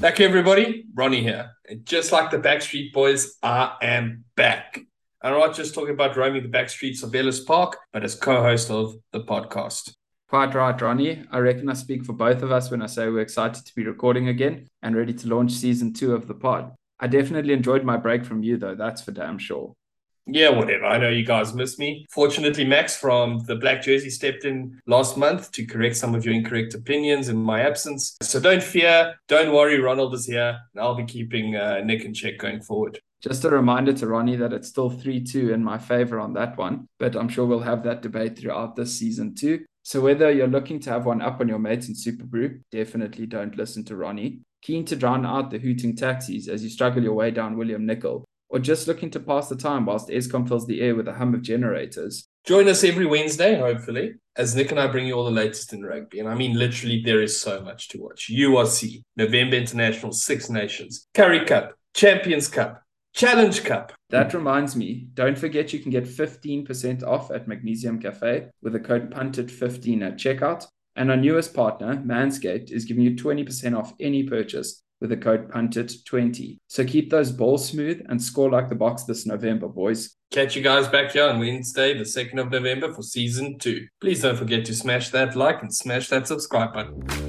Back everybody, Ronnie here. And just like the Backstreet Boys, I am back. I'm not just talking about roaming the back streets of Ellis Park, but as co-host of the podcast. Quite right, Ronnie. I reckon I speak for both of us when I say we're excited to be recording again and ready to launch season two of the pod. I definitely enjoyed my break from you, though, that's for damn sure. Yeah, whatever. I know you guys miss me. Fortunately, Max from the Black Jersey stepped in last month to correct some of your incorrect opinions in my absence. So don't fear, don't worry. Ronald is here. And I'll be keeping uh, Nick in check going forward. Just a reminder to Ronnie that it's still 3 2 in my favor on that one, but I'm sure we'll have that debate throughout this season too. So, whether you're looking to have one up on your mates in SuperBru, definitely don't listen to Ronnie. Keen to drown out the hooting taxis as you struggle your way down William Nicol, or just looking to pass the time whilst Eskom fills the air with a hum of generators. Join us every Wednesday, hopefully, as Nick and I bring you all the latest in rugby. And I mean, literally, there is so much to watch. URC, November International, Six Nations, Currie Cup, Champions Cup, Challenge Cup. That reminds me, don't forget you can get 15% off at Magnesium Cafe with the code PUNTED15 at checkout. And our newest partner, Manscaped, is giving you 20% off any purchase with the code PUNTED20. So keep those balls smooth and score like the box this November, boys. Catch you guys back here on Wednesday, the 2nd of November for season two. Please don't forget to smash that like and smash that subscribe button.